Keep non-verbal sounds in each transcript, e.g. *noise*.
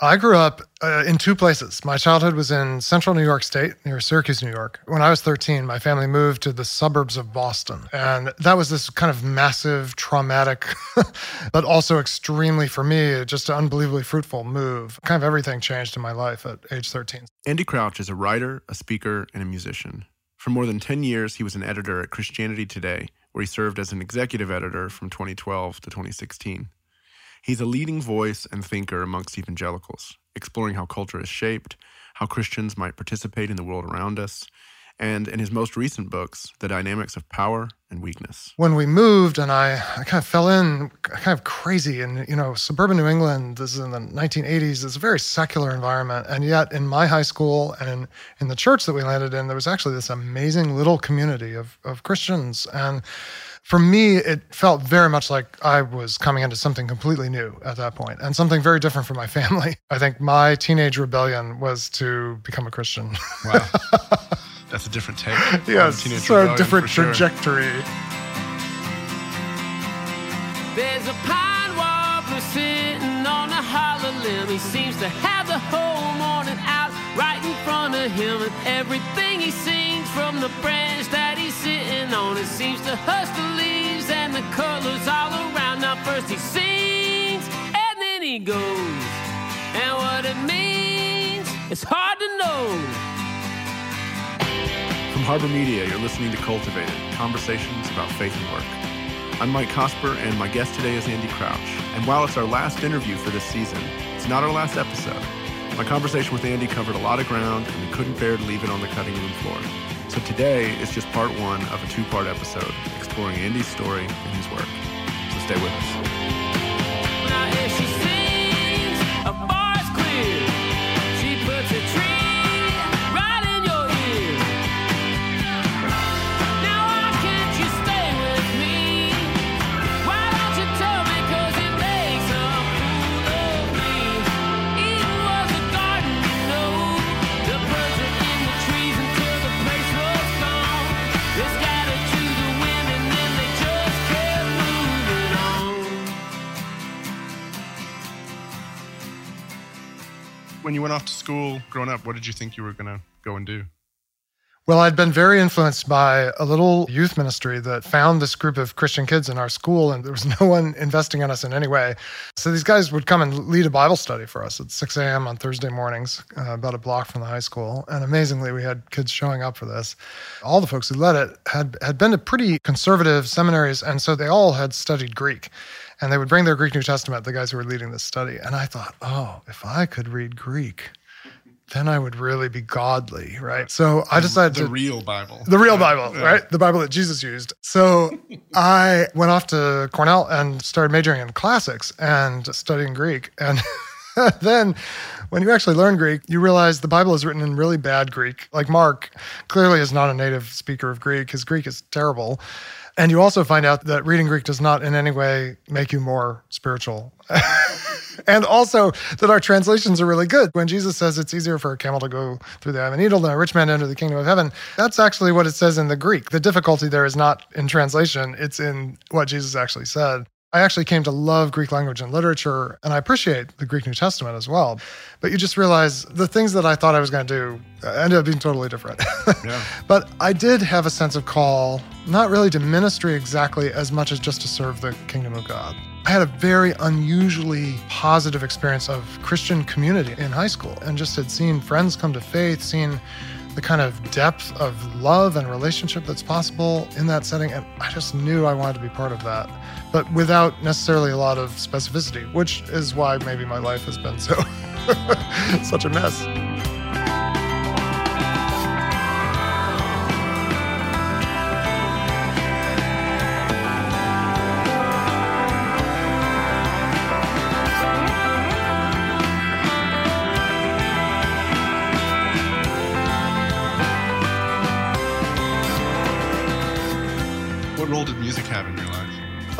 I grew up uh, in two places. My childhood was in central New York State, near Syracuse, New York. When I was 13, my family moved to the suburbs of Boston. And that was this kind of massive, traumatic, *laughs* but also extremely, for me, just an unbelievably fruitful move. Kind of everything changed in my life at age 13. Andy Crouch is a writer, a speaker, and a musician. For more than 10 years, he was an editor at Christianity Today, where he served as an executive editor from 2012 to 2016. He's a leading voice and thinker amongst evangelicals, exploring how culture is shaped, how Christians might participate in the world around us, and in his most recent books, The Dynamics of Power and Weakness. When we moved and I, I kind of fell in kind of crazy in, you know, suburban New England, this is in the 1980s, it's a very secular environment. And yet in my high school and in, in the church that we landed in, there was actually this amazing little community of, of Christians. And for me, it felt very much like I was coming into something completely new at that point and something very different from my family. *laughs* I think my teenage rebellion was to become a Christian. *laughs* Wow. That's a different take. yes, so a different trajectory. Sure. There's a pine warbler sitting on a hollow limb. He seems to have the whole morning out right in front of him, and everything he sings from the branch that he's on, it seems to hush the leaves and the colors all around. Now first he sings and then he goes, and what it means it's hard to know. From Harbor Media, you're listening to Cultivated Conversations about Faith and Work. I'm Mike Cosper, and my guest today is Andy Crouch. And while it's our last interview for this season, it's not our last episode. My conversation with Andy covered a lot of ground, and we couldn't bear to leave it on the cutting room floor. So today is just part one of a two part episode exploring Andy's story and his work. So stay with us. When you went off to school growing up, what did you think you were going to go and do? Well, I'd been very influenced by a little youth ministry that found this group of Christian kids in our school, and there was no one investing in us in any way. So these guys would come and lead a Bible study for us at 6 a.m. on Thursday mornings, uh, about a block from the high school. And amazingly, we had kids showing up for this. All the folks who led it had, had been to pretty conservative seminaries, and so they all had studied Greek and they would bring their Greek New Testament, the guys who were leading this study. And I thought, oh, if I could read Greek, then I would really be godly, right? So I decided the to, real Bible, the real Bible, yeah. right? The Bible that Jesus used. So *laughs* I went off to Cornell and started majoring in classics and studying Greek. And *laughs* *laughs* then when you actually learn Greek, you realize the Bible is written in really bad Greek. Like Mark clearly is not a native speaker of Greek. His Greek is terrible. And you also find out that reading Greek does not in any way make you more spiritual. *laughs* and also that our translations are really good. When Jesus says it's easier for a camel to go through the eye of a needle than a rich man to enter the kingdom of heaven, that's actually what it says in the Greek. The difficulty there is not in translation, it's in what Jesus actually said. I actually came to love Greek language and literature, and I appreciate the Greek New Testament as well. But you just realize the things that I thought I was going to do uh, ended up being totally different. *laughs* yeah. But I did have a sense of call, not really to ministry exactly as much as just to serve the kingdom of God. I had a very unusually positive experience of Christian community in high school and just had seen friends come to faith, seen the kind of depth of love and relationship that's possible in that setting. And I just knew I wanted to be part of that but without necessarily a lot of specificity, which is why maybe my life has been so *laughs* such a mess.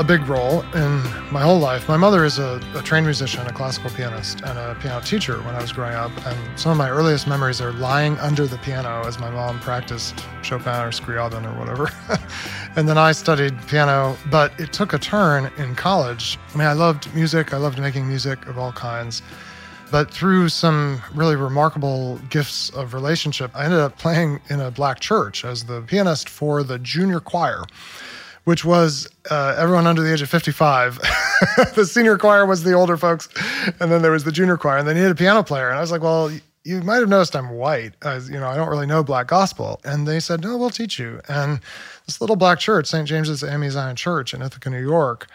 Big role in my whole life. My mother is a, a, trained musician, a classical pianist, and a piano teacher when I was growing up. And some of my earliest memories are lying under the piano as my mom practiced Chopin or Scriabin or whatever. *laughs* and then I studied piano, but it took a turn in college. I mean, I loved music, I loved making music of all kinds. But through some really remarkable gifts of relationship, I ended up playing in a black church as the pianist for the junior choir which was uh, everyone under the age of 55. *laughs* the senior choir was the older folks, and then there was the junior choir, and they needed a piano player. And I was like, well, you might have noticed I'm white. As, you know, I don't really know black gospel. And they said, no, we'll teach you. And this little black church, St. James's AME Zion Church in Ithaca, New York,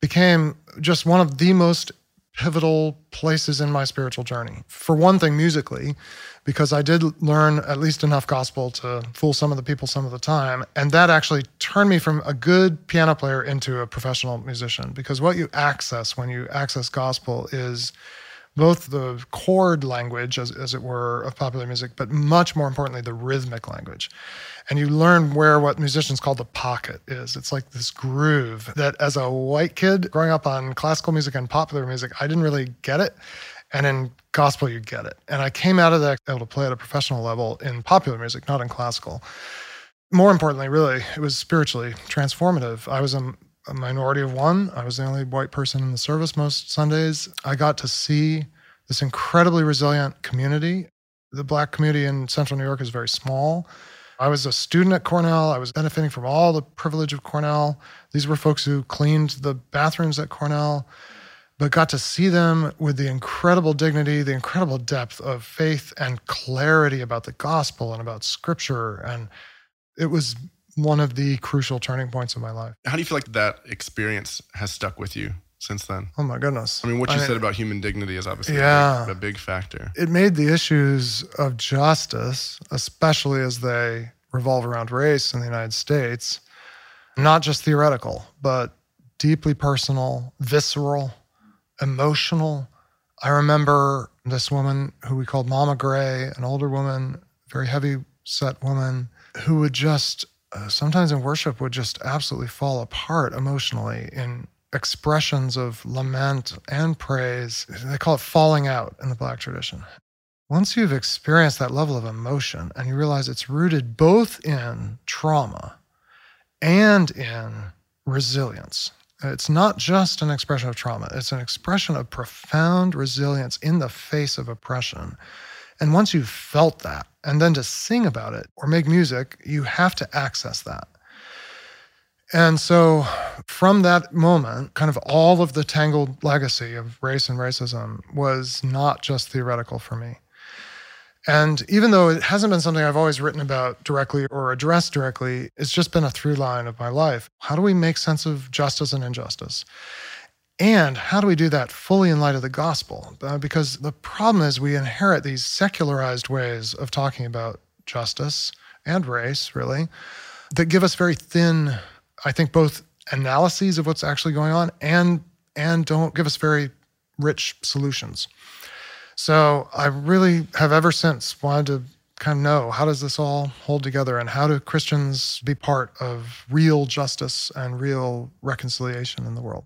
became just one of the most pivotal places in my spiritual journey. For one thing, musically, because I did learn at least enough gospel to fool some of the people some of the time. And that actually turned me from a good piano player into a professional musician. Because what you access when you access gospel is both the chord language, as, as it were, of popular music, but much more importantly, the rhythmic language. And you learn where what musicians call the pocket is. It's like this groove that, as a white kid growing up on classical music and popular music, I didn't really get it. And in gospel, you get it. And I came out of that able to play at a professional level in popular music, not in classical. More importantly, really, it was spiritually transformative. I was a, a minority of one. I was the only white person in the service most Sundays. I got to see this incredibly resilient community. The black community in central New York is very small. I was a student at Cornell. I was benefiting from all the privilege of Cornell. These were folks who cleaned the bathrooms at Cornell but got to see them with the incredible dignity, the incredible depth of faith and clarity about the gospel and about scripture. And it was one of the crucial turning points of my life. How do you feel like that experience has stuck with you since then? Oh my goodness. I mean, what you I said about human dignity is obviously yeah, a, big, a big factor. It made the issues of justice, especially as they revolve around race in the United States, not just theoretical, but deeply personal, visceral emotional. I remember this woman who we called Mama Gray, an older woman, very heavy set woman, who would just uh, sometimes in worship would just absolutely fall apart emotionally in expressions of lament and praise. They call it falling out in the Black tradition. Once you've experienced that level of emotion and you realize it's rooted both in trauma and in resilience, it's not just an expression of trauma, it's an expression of profound resilience in the face of oppression. And once you've felt that, and then to sing about it or make music, you have to access that. And so, from that moment, kind of all of the tangled legacy of race and racism was not just theoretical for me. And even though it hasn't been something I've always written about directly or addressed directly, it's just been a through line of my life. How do we make sense of justice and injustice? And how do we do that fully in light of the gospel? Uh, because the problem is we inherit these secularized ways of talking about justice and race, really, that give us very thin, I think, both analyses of what's actually going on and and don't give us very rich solutions. So I really have ever since wanted to kind of know how does this all hold together and how do Christians be part of real justice and real reconciliation in the world?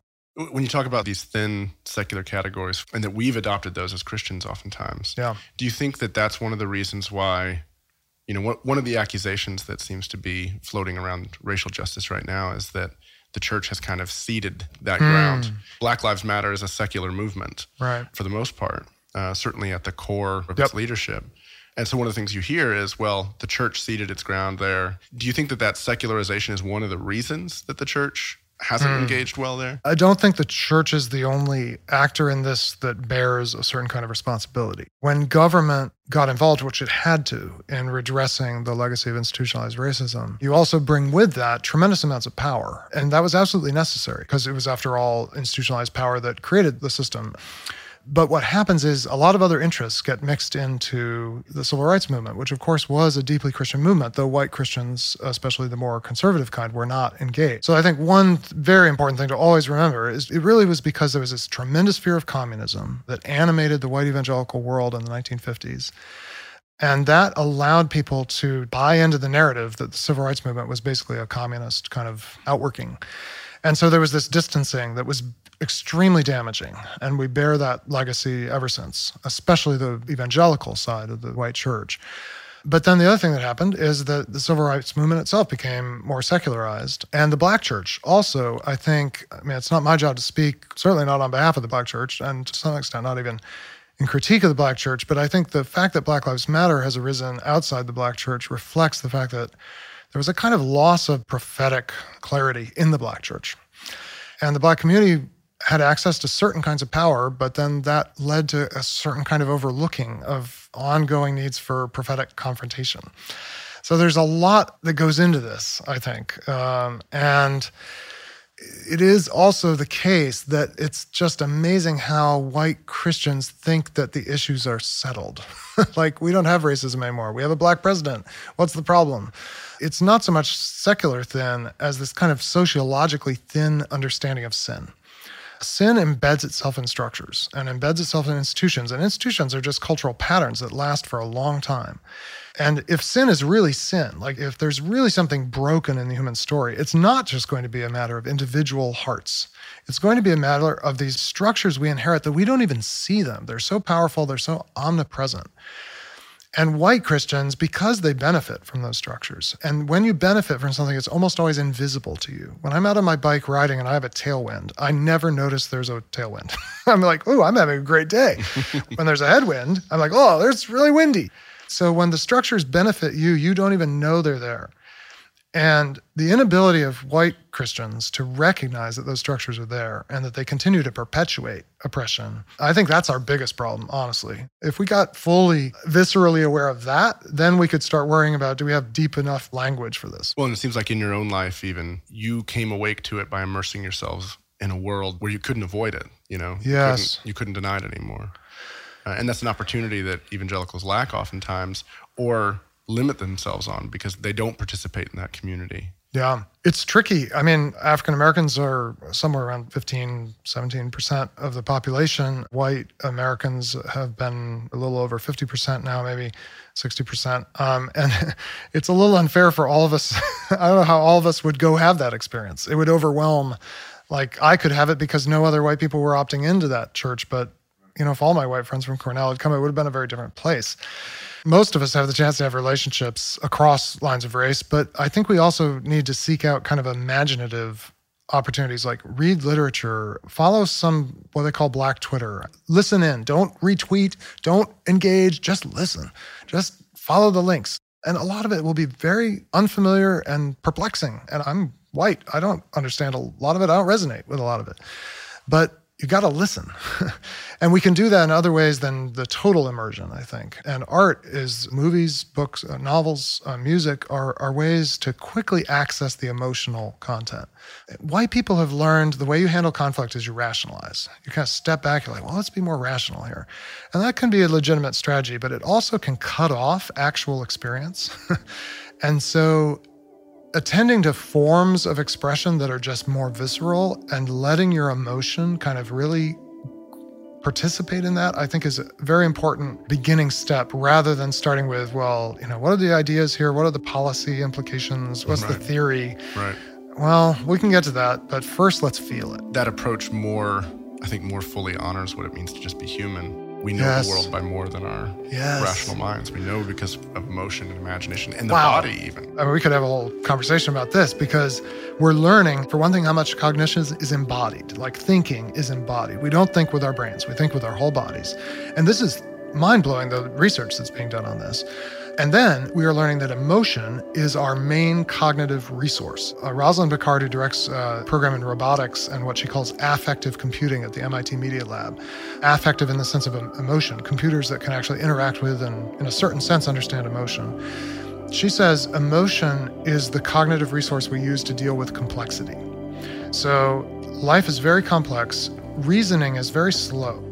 When you talk about these thin secular categories and that we've adopted those as Christians oftentimes, yeah. do you think that that's one of the reasons why, you know, one of the accusations that seems to be floating around racial justice right now is that the church has kind of ceded that mm. ground. Black Lives Matter is a secular movement, right? For the most part, uh, certainly at the core of yep. its leadership. And so one of the things you hear is, well, the church ceded its ground there. Do you think that that secularization is one of the reasons that the church hasn't mm. engaged well there? I don't think the church is the only actor in this that bears a certain kind of responsibility. When government got involved, which it had to, in redressing the legacy of institutionalized racism, you also bring with that tremendous amounts of power. And that was absolutely necessary because it was, after all, institutionalized power that created the system. But what happens is a lot of other interests get mixed into the civil rights movement, which of course was a deeply Christian movement, though white Christians, especially the more conservative kind, were not engaged. So I think one very important thing to always remember is it really was because there was this tremendous fear of communism that animated the white evangelical world in the 1950s. And that allowed people to buy into the narrative that the civil rights movement was basically a communist kind of outworking. And so there was this distancing that was extremely damaging. And we bear that legacy ever since, especially the evangelical side of the white church. But then the other thing that happened is that the civil rights movement itself became more secularized. And the black church also, I think, I mean, it's not my job to speak, certainly not on behalf of the black church, and to some extent, not even in critique of the black church. But I think the fact that Black Lives Matter has arisen outside the black church reflects the fact that there was a kind of loss of prophetic clarity in the black church. And the black community had access to certain kinds of power, but then that led to a certain kind of overlooking of ongoing needs for prophetic confrontation. So there's a lot that goes into this, I think. Um, and it is also the case that it's just amazing how white Christians think that the issues are settled. *laughs* like, we don't have racism anymore. We have a black president. What's the problem? It's not so much secular thin as this kind of sociologically thin understanding of sin. Sin embeds itself in structures and embeds itself in institutions, and institutions are just cultural patterns that last for a long time. And if sin is really sin, like if there's really something broken in the human story, it's not just going to be a matter of individual hearts. It's going to be a matter of these structures we inherit that we don't even see them. They're so powerful, they're so omnipresent. And white Christians, because they benefit from those structures, and when you benefit from something, it's almost always invisible to you. When I'm out on my bike riding and I have a tailwind, I never notice there's a tailwind. *laughs* I'm like, oh, I'm having a great day. *laughs* when there's a headwind, I'm like, oh, there's really windy. So when the structures benefit you, you don't even know they're there. And the inability of white Christians to recognize that those structures are there and that they continue to perpetuate oppression, I think that's our biggest problem, honestly. If we got fully viscerally aware of that, then we could start worrying about do we have deep enough language for this? Well, and it seems like in your own life, even, you came awake to it by immersing yourselves in a world where you couldn't avoid it, you know? Yes. You couldn't, you couldn't deny it anymore. Uh, and that's an opportunity that evangelicals lack oftentimes, or limit themselves on because they don't participate in that community. Yeah, it's tricky. I mean, African Americans are somewhere around 15, 17% of the population. White Americans have been a little over 50% now, maybe 60%. Um, *laughs* and it's a little unfair for all of us. *laughs* I don't know how all of us would go have that experience. It would overwhelm. Like, I could have it because no other white people were opting into that church. But, you know, if all my white friends from Cornell had come, it would have been a very different place. Most of us have the chance to have relationships across lines of race, but I think we also need to seek out kind of imaginative opportunities like read literature, follow some what they call black Twitter, listen in, don't retweet, don't engage, just listen, just follow the links. And a lot of it will be very unfamiliar and perplexing. And I'm white, I don't understand a lot of it, I don't resonate with a lot of it. But you got to listen. *laughs* and we can do that in other ways than the total immersion, I think. And art is movies, books, uh, novels, uh, music are, are ways to quickly access the emotional content. White people have learned the way you handle conflict is you rationalize. You kind of step back, you're like, well, let's be more rational here. And that can be a legitimate strategy, but it also can cut off actual experience. *laughs* and so attending to forms of expression that are just more visceral and letting your emotion kind of really participate in that, I think is a very important beginning step rather than starting with, well, you know, what are the ideas here? What are the policy implications? What's right. the theory? Right. Well, we can get to that, but first let's feel it. That approach more, I think, more fully honors what it means to just be human we know yes. the world by more than our yes. rational minds. We know because of emotion and imagination and the wow. body, even. I mean, we could have a whole conversation about this because we're learning, for one thing, how much cognition is embodied. Like thinking is embodied. We don't think with our brains, we think with our whole bodies. And this is mind blowing, the research that's being done on this. And then we are learning that emotion is our main cognitive resource. Uh, Rosalind Picard, who directs a program in robotics and what she calls affective computing at the MIT Media Lab, affective in the sense of um, emotion, computers that can actually interact with and, in a certain sense, understand emotion. She says emotion is the cognitive resource we use to deal with complexity. So life is very complex, reasoning is very slow.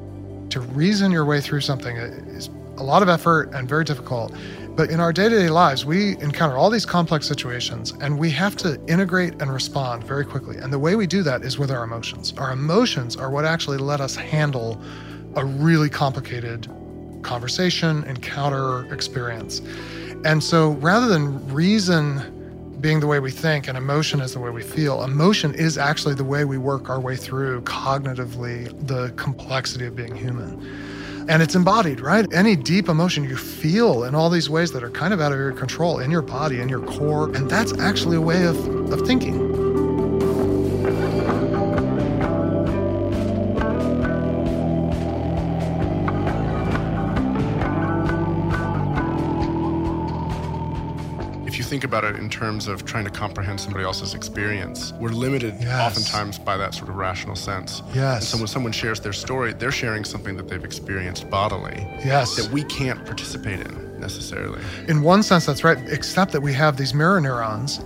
To reason your way through something uh, is a lot of effort and very difficult. But in our day to day lives, we encounter all these complex situations and we have to integrate and respond very quickly. And the way we do that is with our emotions. Our emotions are what actually let us handle a really complicated conversation, encounter, experience. And so rather than reason being the way we think and emotion is the way we feel, emotion is actually the way we work our way through cognitively the complexity of being human. And it's embodied, right? Any deep emotion you feel in all these ways that are kind of out of your control in your body, in your core. And that's actually a way of, of thinking. About it in terms of trying to comprehend somebody else's experience, we're limited Yes. oftentimes by that sort of rational sense. Yes. And so when someone shares their story, they're sharing something that they've experienced bodily Yes. that we can't participate in necessarily. In one sense, that's right, except that we have these mirror neurons,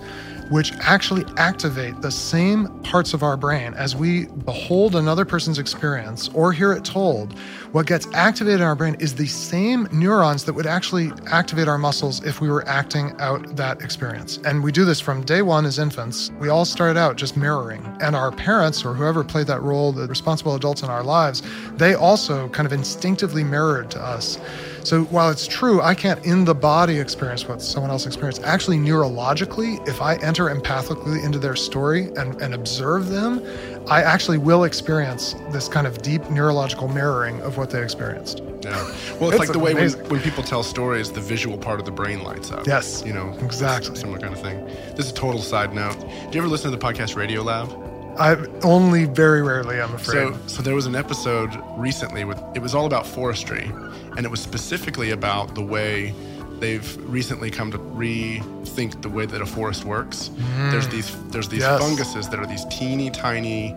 which actually activate the same parts of our brain as we behold another person's experience or hear it told. What gets activated in our brain is the same neurons that would actually activate our muscles if we were acting out that experience. And we do this from day one as infants. We all started out just mirroring. And our parents or whoever played that role, the responsible adults in our lives, they also kind of instinctively mirrored to us. So while it's true, I can't in the body experience what someone else experienced. Actually, neurologically, if I enter empathically into their story and, and observe them, I actually will experience this kind of deep neurological mirroring of what they experienced. Yeah. Well, it's, It's like the way when, when people tell stories, the visual part of the brain lights up. Yes, You know, exactly. Similar kind of thing. This is a total side note. Do you ever listen to the podcast Radiolab? I only very rarely, I'm afraid. So, so there was an episode recently with it was all about forestry, and it was specifically about the way they've recently come to rethink the way that a forest works. There's these there's these Yes. funguses that are these teeny tiny,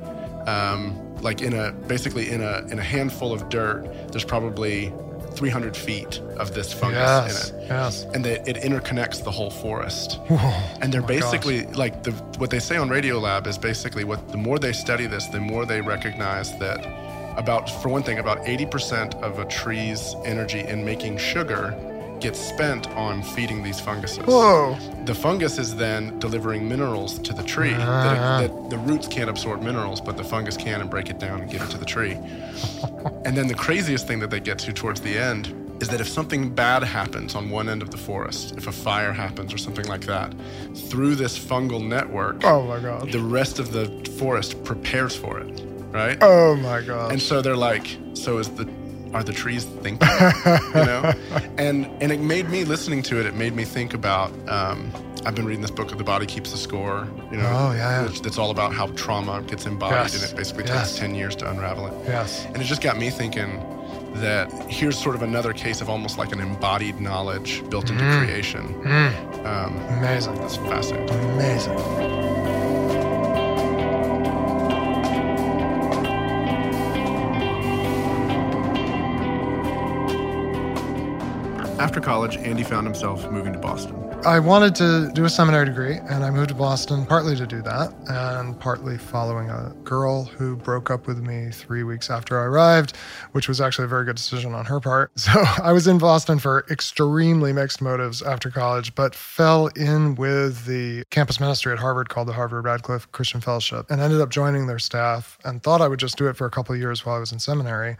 um, like in a basically in a in a handful of dirt. There's probably 300 feet of this fungus yes, in it yes. and that it interconnects the whole forest. and they're Oh my gosh. basically like the what they say on Radiolab is basically what the more they study this, the more they recognize that about for one thing about 80% of a tree's energy in making sugar gets spent on feeding these funguses. Whoa. The fungus is then delivering minerals to the tree Uh-huh. that, that the roots can't absorb minerals, but the fungus can and break it down and give it to the tree. *laughs* and then the craziest thing that they get to towards the end is that if something bad happens on one end of the forest, if a fire happens or something like that, through this fungal network, Oh my God. the rest of the forest prepares for it, right? Oh my God. And so they're like, so is the are the trees thinking? *laughs* you know? And and it made me listening to it, it made me think about um, I've been reading this book, of The Body Keeps the Score, you know, Oh, yeah, yeah. which that's all about how trauma gets embodied Yes, and it basically yes. takes 10 years to unravel it. yes. And it just got me thinking that here's sort of another case of almost like an embodied knowledge built into Mm-hmm. creation. Um, Amazing. that's fascinating. Amazing. After college, Andy found himself moving to Boston. I wanted to do a seminary degree, and I moved to Boston partly to do that, and partly following a girl who broke up with me three weeks after I arrived, which was actually a very good decision on her part. *laughs* So I was in Boston for extremely mixed motives after college, but fell in with the campus ministry at Harvard called the Harvard Radcliffe Christian Fellowship, and ended up joining their staff, and thought I would just do it for a couple years while I was in seminary.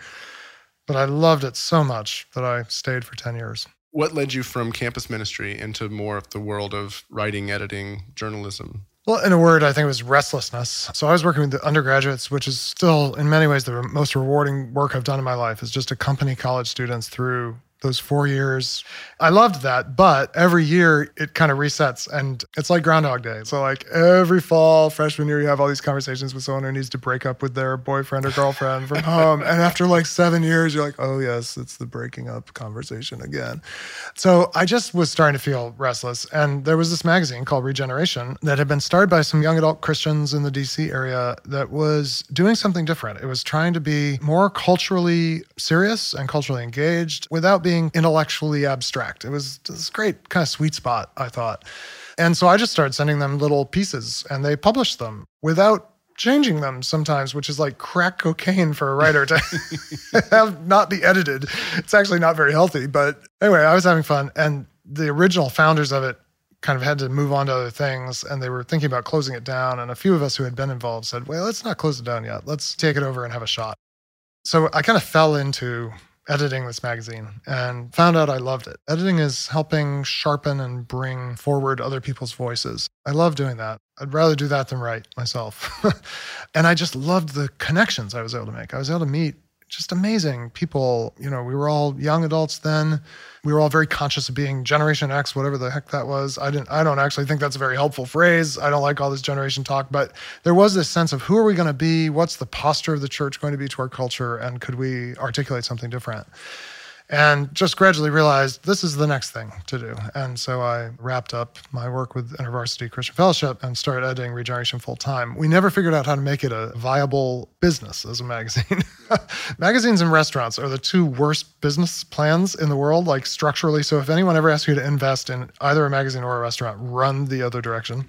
But I loved it so much that I stayed for 10 years. What led you from campus ministry into more of the world of writing, editing, journalism? Well, in a word, I think it was restlessness. So I was working with the undergraduates, which is still, in many ways, the most rewarding work I've done in my life is just accompany college students through those four years. I loved that, but every year it kind of resets and it's like Groundhog Day. So, like every fall, freshman year, you have all these conversations with someone who needs to break up with their boyfriend or girlfriend from home. And after like seven years, you're like, oh, yes, it's the breaking up conversation again. So I just was starting to feel restless. And there was this magazine called Regeneration that had been started by some young adult Christians in the DC area that was doing something different. It was trying to be more culturally serious and culturally engaged without being intellectually abstract. It was this great kind of sweet spot, I thought. And so I just started sending them little pieces and they published them without changing them sometimes, which is like crack cocaine for a writer to *laughs* have not be edited. It's actually not very healthy. But anyway, I was having fun. And the original founders of it kind of had to move on to other things and they were thinking about closing it down. And a few of us who had been involved said, well, let's not close it down yet. Let's take it over and have a shot. So I kind of fell into editing this magazine and found out I loved it. Editing is helping sharpen and bring forward other people's voices. I love doing that. I'd rather do that than write myself. *laughs* and I just loved the connections I was able to make. I was able to meet just amazing people. You know, we were all young adults then. We were all very conscious of being Generation X, whatever the heck that was. I didn't. I don't actually think that's a very helpful phrase. I don't like all this generation talk, but there was this sense of who are we going to be? What's the posture of the church going to be to our culture, and could we articulate something different? And just gradually realized this is the next thing to do. And so I wrapped up my work with InterVarsity Christian Fellowship and started editing Regeneration full time. We never figured out how to make it a viable business as a magazine. *laughs* Magazines and restaurants are the two worst business plans in the world, like structurally. So if anyone ever asks you to invest in either a magazine or a restaurant, run the other direction.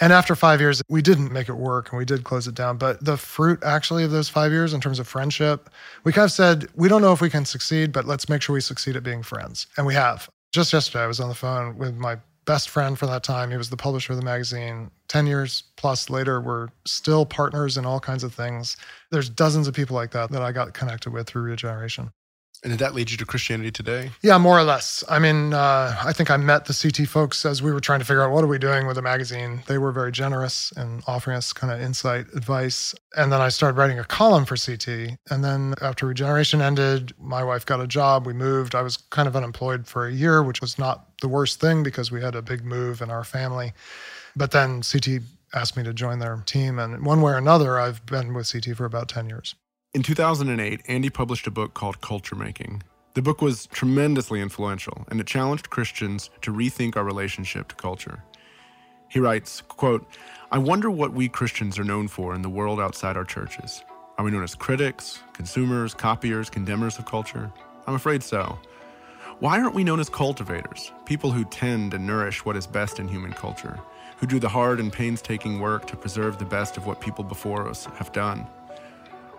And after five years, we didn't make it work and we did close it down. But the fruit actually of those five years in terms of friendship, we kind of said, we don't know if we can succeed, but let's make sure we succeed at being friends. And we have. Just yesterday, I was on the phone with my best friend for that time. He was the publisher of the magazine. 10 years plus later, we're still partners in all kinds of things. There's dozens of people like that that I got connected with through Regeneration. And did that lead you to Christianity today? Yeah, more or less. I mean, uh, I think I met the CT folks as we were trying to figure out what are we doing with the magazine. They were very generous in offering us kind of insight, advice. And then I started writing a column for CT. And then after Regeneration ended, my wife got a job. We moved. I was kind of unemployed for a year, which was not the worst thing because we had a big move in our family. But then CT asked me to join their team. And one way or another, I've been with CT for about 10 years. In 2008, Andy published a book called Culture Making. The book was tremendously influential, and it challenged Christians to rethink our relationship to culture. He writes, quote, I wonder what we Christians are known for in the world outside our churches. Are we known as critics, consumers, copiers, condemners of culture? I'm afraid so. Why aren't we known as cultivators, people who tend and nourish what is best in human culture, who do the hard and painstaking work to preserve the best of what people before us have done?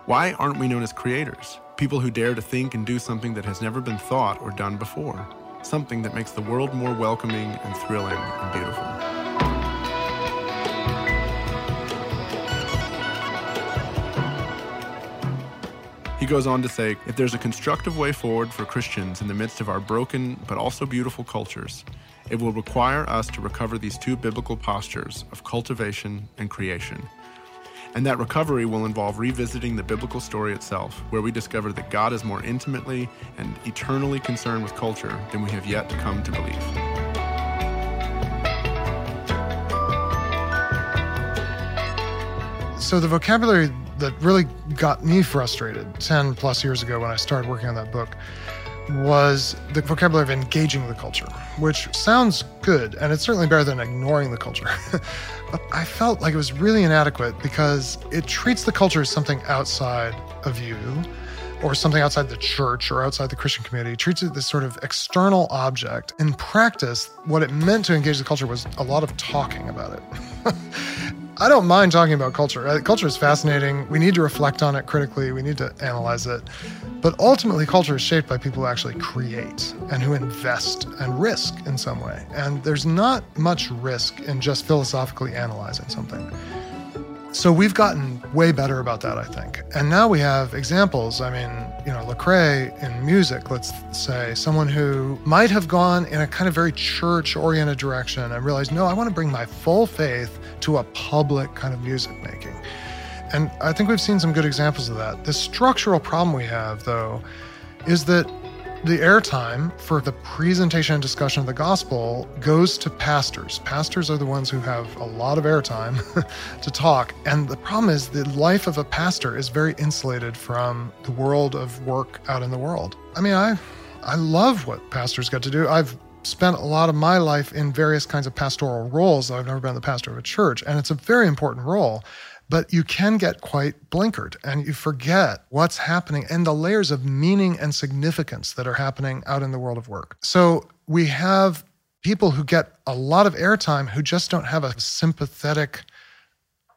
Why aren't we known as creators? People who dare to think and do something that has never been thought or done before. Something that makes the world more welcoming and thrilling and beautiful. He goes on to say if there's a constructive way forward for Christians in the midst of our broken but also beautiful cultures, it will require us to recover these two biblical postures of cultivation and creation and that recovery will involve revisiting the biblical story itself, where we discover that God is more intimately and eternally concerned with culture than we have yet come to believe. So, the vocabulary that really got me frustrated 10 plus years ago when I started working on that book was the vocabulary of engaging the culture, which sounds good, and it's certainly better than ignoring the culture. *laughs* but I felt like it was really inadequate because it treats the culture as something outside of you or something outside the church or outside the Christian community, it treats it as sort of external object. In practice, what it meant to engage the culture was a lot of talking about it. *laughs* I don't mind talking about culture. Uh, culture is fascinating. We need to reflect on it critically. We need to analyze it. But ultimately, culture is shaped by people who actually create and who invest and risk in some way. And there's not much risk in just philosophically analyzing something. So we've gotten way better about that, I think. And now we have examples. I mean, you know, Lecrae in music, let's say, someone who might have gone in a kind of very church oriented direction and realized, no, I want to bring my full faith to a public kind of music making. And I think we've seen some good examples of that. The structural problem we have, though, is that the airtime for the presentation and discussion of the gospel goes to pastors. Pastors are the ones who have a lot of airtime *laughs* to talk. And the problem is the life of a pastor is very insulated from the world of work out in the world. I mean, I I love what pastors get to do. I've spent a lot of my life in various kinds of pastoral roles. I've never been the pastor of a church, and it's a very important role but you can get quite blinkered and you forget what's happening and the layers of meaning and significance that are happening out in the world of work. So we have people who get a lot of airtime who just don't have a sympathetic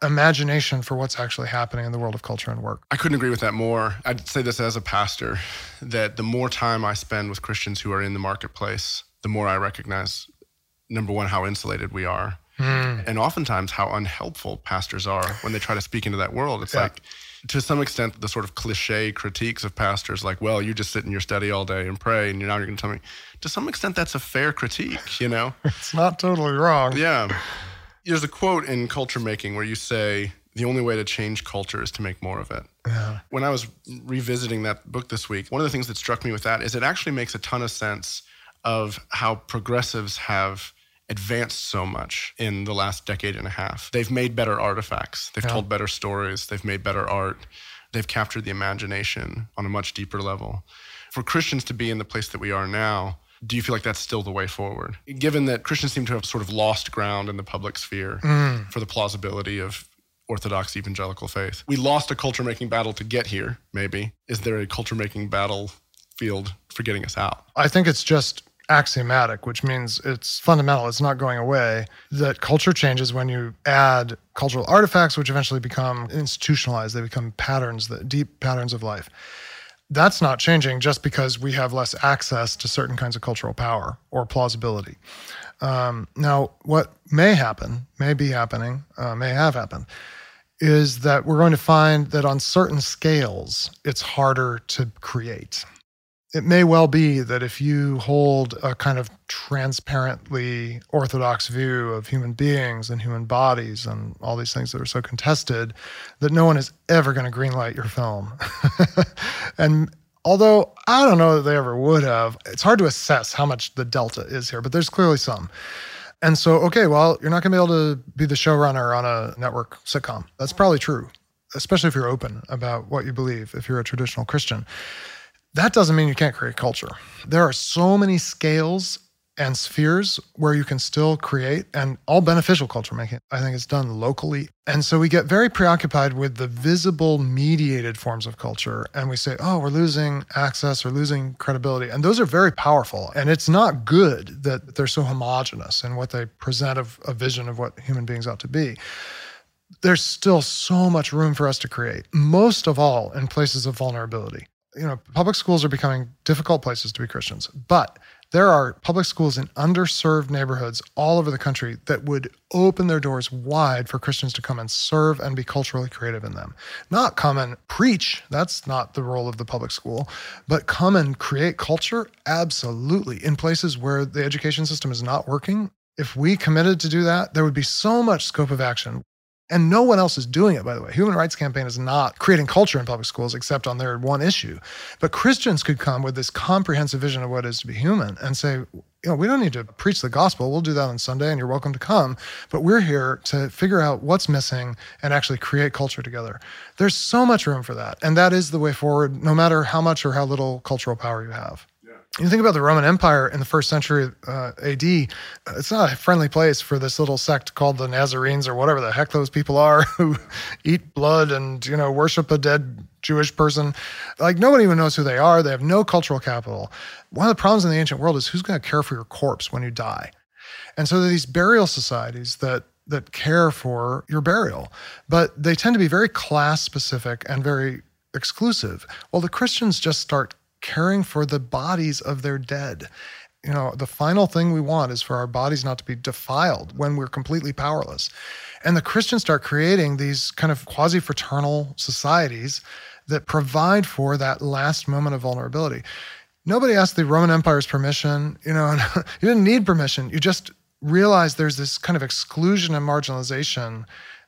imagination for what's actually happening in the world of culture and work. I couldn't agree with that more. I'd say this as a pastor that the more time I spend with Christians who are in the marketplace, the more I recognize number one, how insulated we are Mm. And oftentimes, how unhelpful pastors are when they try to speak into that world. It's yeah. like, to some extent, the sort of cliche critiques of pastors, like, well, you just sit in your study all day and pray, and now you're not going to tell me, to some extent, that's a fair critique, you know? *laughs* It's not totally wrong. Yeah. There's a quote in culture making where you say, the only way to change culture is to make more of it. Yeah. When I was revisiting that book this week, one of the things that struck me with that is it actually makes a ton of sense of how progressives have advanced so much in the last decade and a half. They've made better artifacts, they've Yeah. told better stories, they've made better art, they've captured the imagination on a much deeper level. For Christians to be in the place that we are now, do you feel like that's still the way forward? Given that Christians seem to have sort of lost ground in the public sphere mm. for the plausibility of Orthodox evangelical faith. We lost a culture making battle to get here, maybe. Is there a culture making battlefield for getting us out? I think it's just axiomatic, which means it's fundamental. It's not going away. That culture changes when you add cultural artifacts, which eventually become institutionalized. They become patterns, the deep patterns of life. That's not changing just because we have less access to certain kinds of cultural power or plausibility. Um, now, what may happen, may be happening, uh, may have happened, is that we're going to find that on certain scales, it's harder to create it may well be that if you hold a kind of transparently orthodox view of human beings and human bodies and all these things that are so contested, that no one is ever going to greenlight your film. *laughs* and although I don't know that they ever would have, it's hard to assess how much the delta is here, but there's clearly some. And so, okay, well, you're not going to be able to be the showrunner on a network sitcom. That's probably true, especially if you're open about what you believe, if you're a traditional Christian that doesn't mean you can't create culture. There are so many scales and spheres where you can still create and all beneficial culture making. I think it's done locally. And so we get very preoccupied with the visible mediated forms of culture and we say, oh, we're losing access or losing credibility. And those are very powerful. And it's not good that they're so homogenous in what they present of a vision of what human beings ought to be there's still so much room for us to create, most of all in places of vulnerability you know, public schools are becoming difficult places to be Christians, but there are public schools in underserved neighborhoods all over the country that would open their doors wide for Christians to come and serve and be culturally creative in them. Not come and preach, that's not the role of the public school, but come and create culture, absolutely. In places where the education system is not working, if we committed to do that, there would be so much scope of action. And no one else is doing it, by the way. Human Rights Campaign is not creating culture in public schools except on their one issue. But Christians could come with this comprehensive vision of what it is to be human and say, you know, we don't need to preach the gospel. We'll do that on Sunday and you're welcome to come. But we're here to figure out what's missing and actually create culture together. There's so much room for that. And that is the way forward, no matter how much or how little cultural power you have. You think about the Roman Empire in the first century uh, AD, it's not a friendly place for this little sect called the Nazarenes or whatever the heck those people are *laughs* who eat blood and, you know, worship a dead Jewish person. Like nobody even knows who they are. They have no cultural capital. One of the problems in the ancient world is who's going to care for your corpse when you die? And so there are these burial societies that that care for your burial, but they tend to be very class specific and very exclusive. Well, the Christians just start caring for the bodies of their dead. You know, the final thing we want is for our bodies not to be defiled when we're completely powerless. And the Christians start creating these kind of quasi fraternal societies that provide for that last moment of vulnerability. Nobody asked the Roman Empire's permission, you know, *laughs* you didn't need permission. You just realized there's this kind of exclusion and marginalization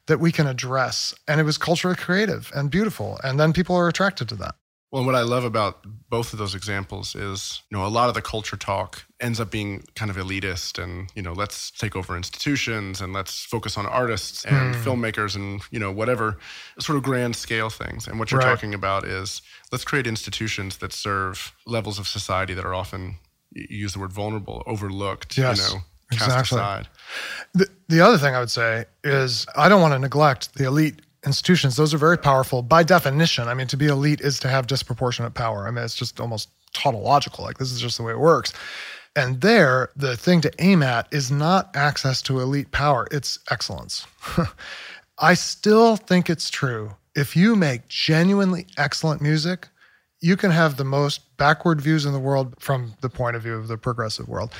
that we can address. And it was culturally creative and beautiful. And then people are attracted to that. Well, what I love about both of those examples is, you know, a lot of the culture talk ends up being kind of elitist and, you know, let's take over institutions and let's focus on artists and Hmm. filmmakers and, you know, whatever sort of grand scale things. And what you're Right. talking about is let's create institutions that serve levels of society that are often, you use the word vulnerable, overlooked, Yes, you know, cast exactly. aside. The, the other thing I would say is I don't want to neglect the elite institutions. Those are very powerful by definition. I mean, to be elite is to have disproportionate power. I mean, it's just almost tautological. Like, this is just the way it works. And there, the thing to aim at is not access to elite power, it's excellence. *laughs* I still think it's true. If you make genuinely excellent music, you can have the most backward views in the world from the point of view of the progressive world.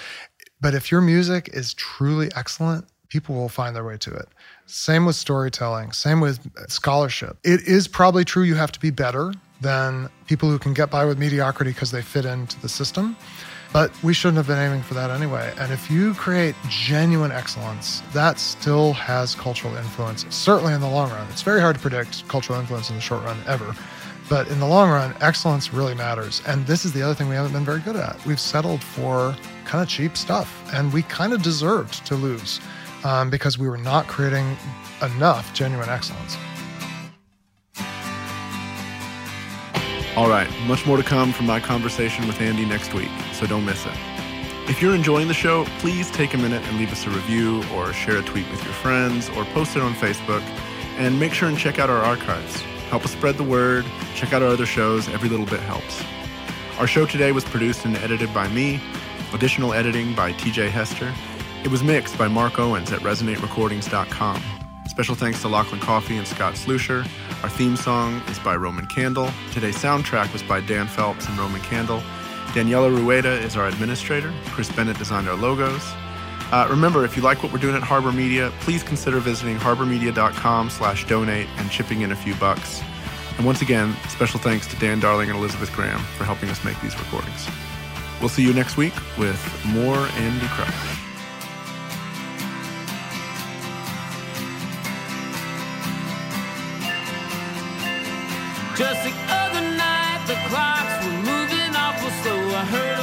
But if your music is truly excellent, people will find their way to it. Same with storytelling, same with scholarship. It is probably true you have to be better than people who can get by with mediocrity because they fit into the system. But we shouldn't have been aiming for that anyway. And if you create genuine excellence, that still has cultural influence, certainly in the long run. It's very hard to predict cultural influence in the short run ever. But in the long run, excellence really matters. And this is the other thing we haven't been very good at. We've settled for kind of cheap stuff, and we kind of deserved to lose um, because we were not creating enough genuine excellence. All right, much more to come from my conversation with Andy next week, so don't miss it. If you're enjoying the show, please take a minute and leave us a review or share a tweet with your friends or post it on Facebook. And make sure and check out our archives. Help us spread the word, check out our other shows, every little bit helps. Our show today was produced and edited by me, additional editing by TJ Hester. It was mixed by Mark Owens at ResonateRecordings.com. Special thanks to Lachlan Coffee and Scott Slusher. Our theme song is by Roman Candle. Today's soundtrack was by Dan Phelps and Roman Candle. Daniela Rueda is our administrator. Chris Bennett designed our logos. Uh, remember, if you like what we're doing at Harbor Media, please consider visiting harbormedia.com slash donate and chipping in a few bucks. And once again, special thanks to Dan Darling and Elizabeth Graham for helping us make these recordings. We'll see you next week with more Andy Crouch. Just the other night, the clocks were moving awful slow. I heard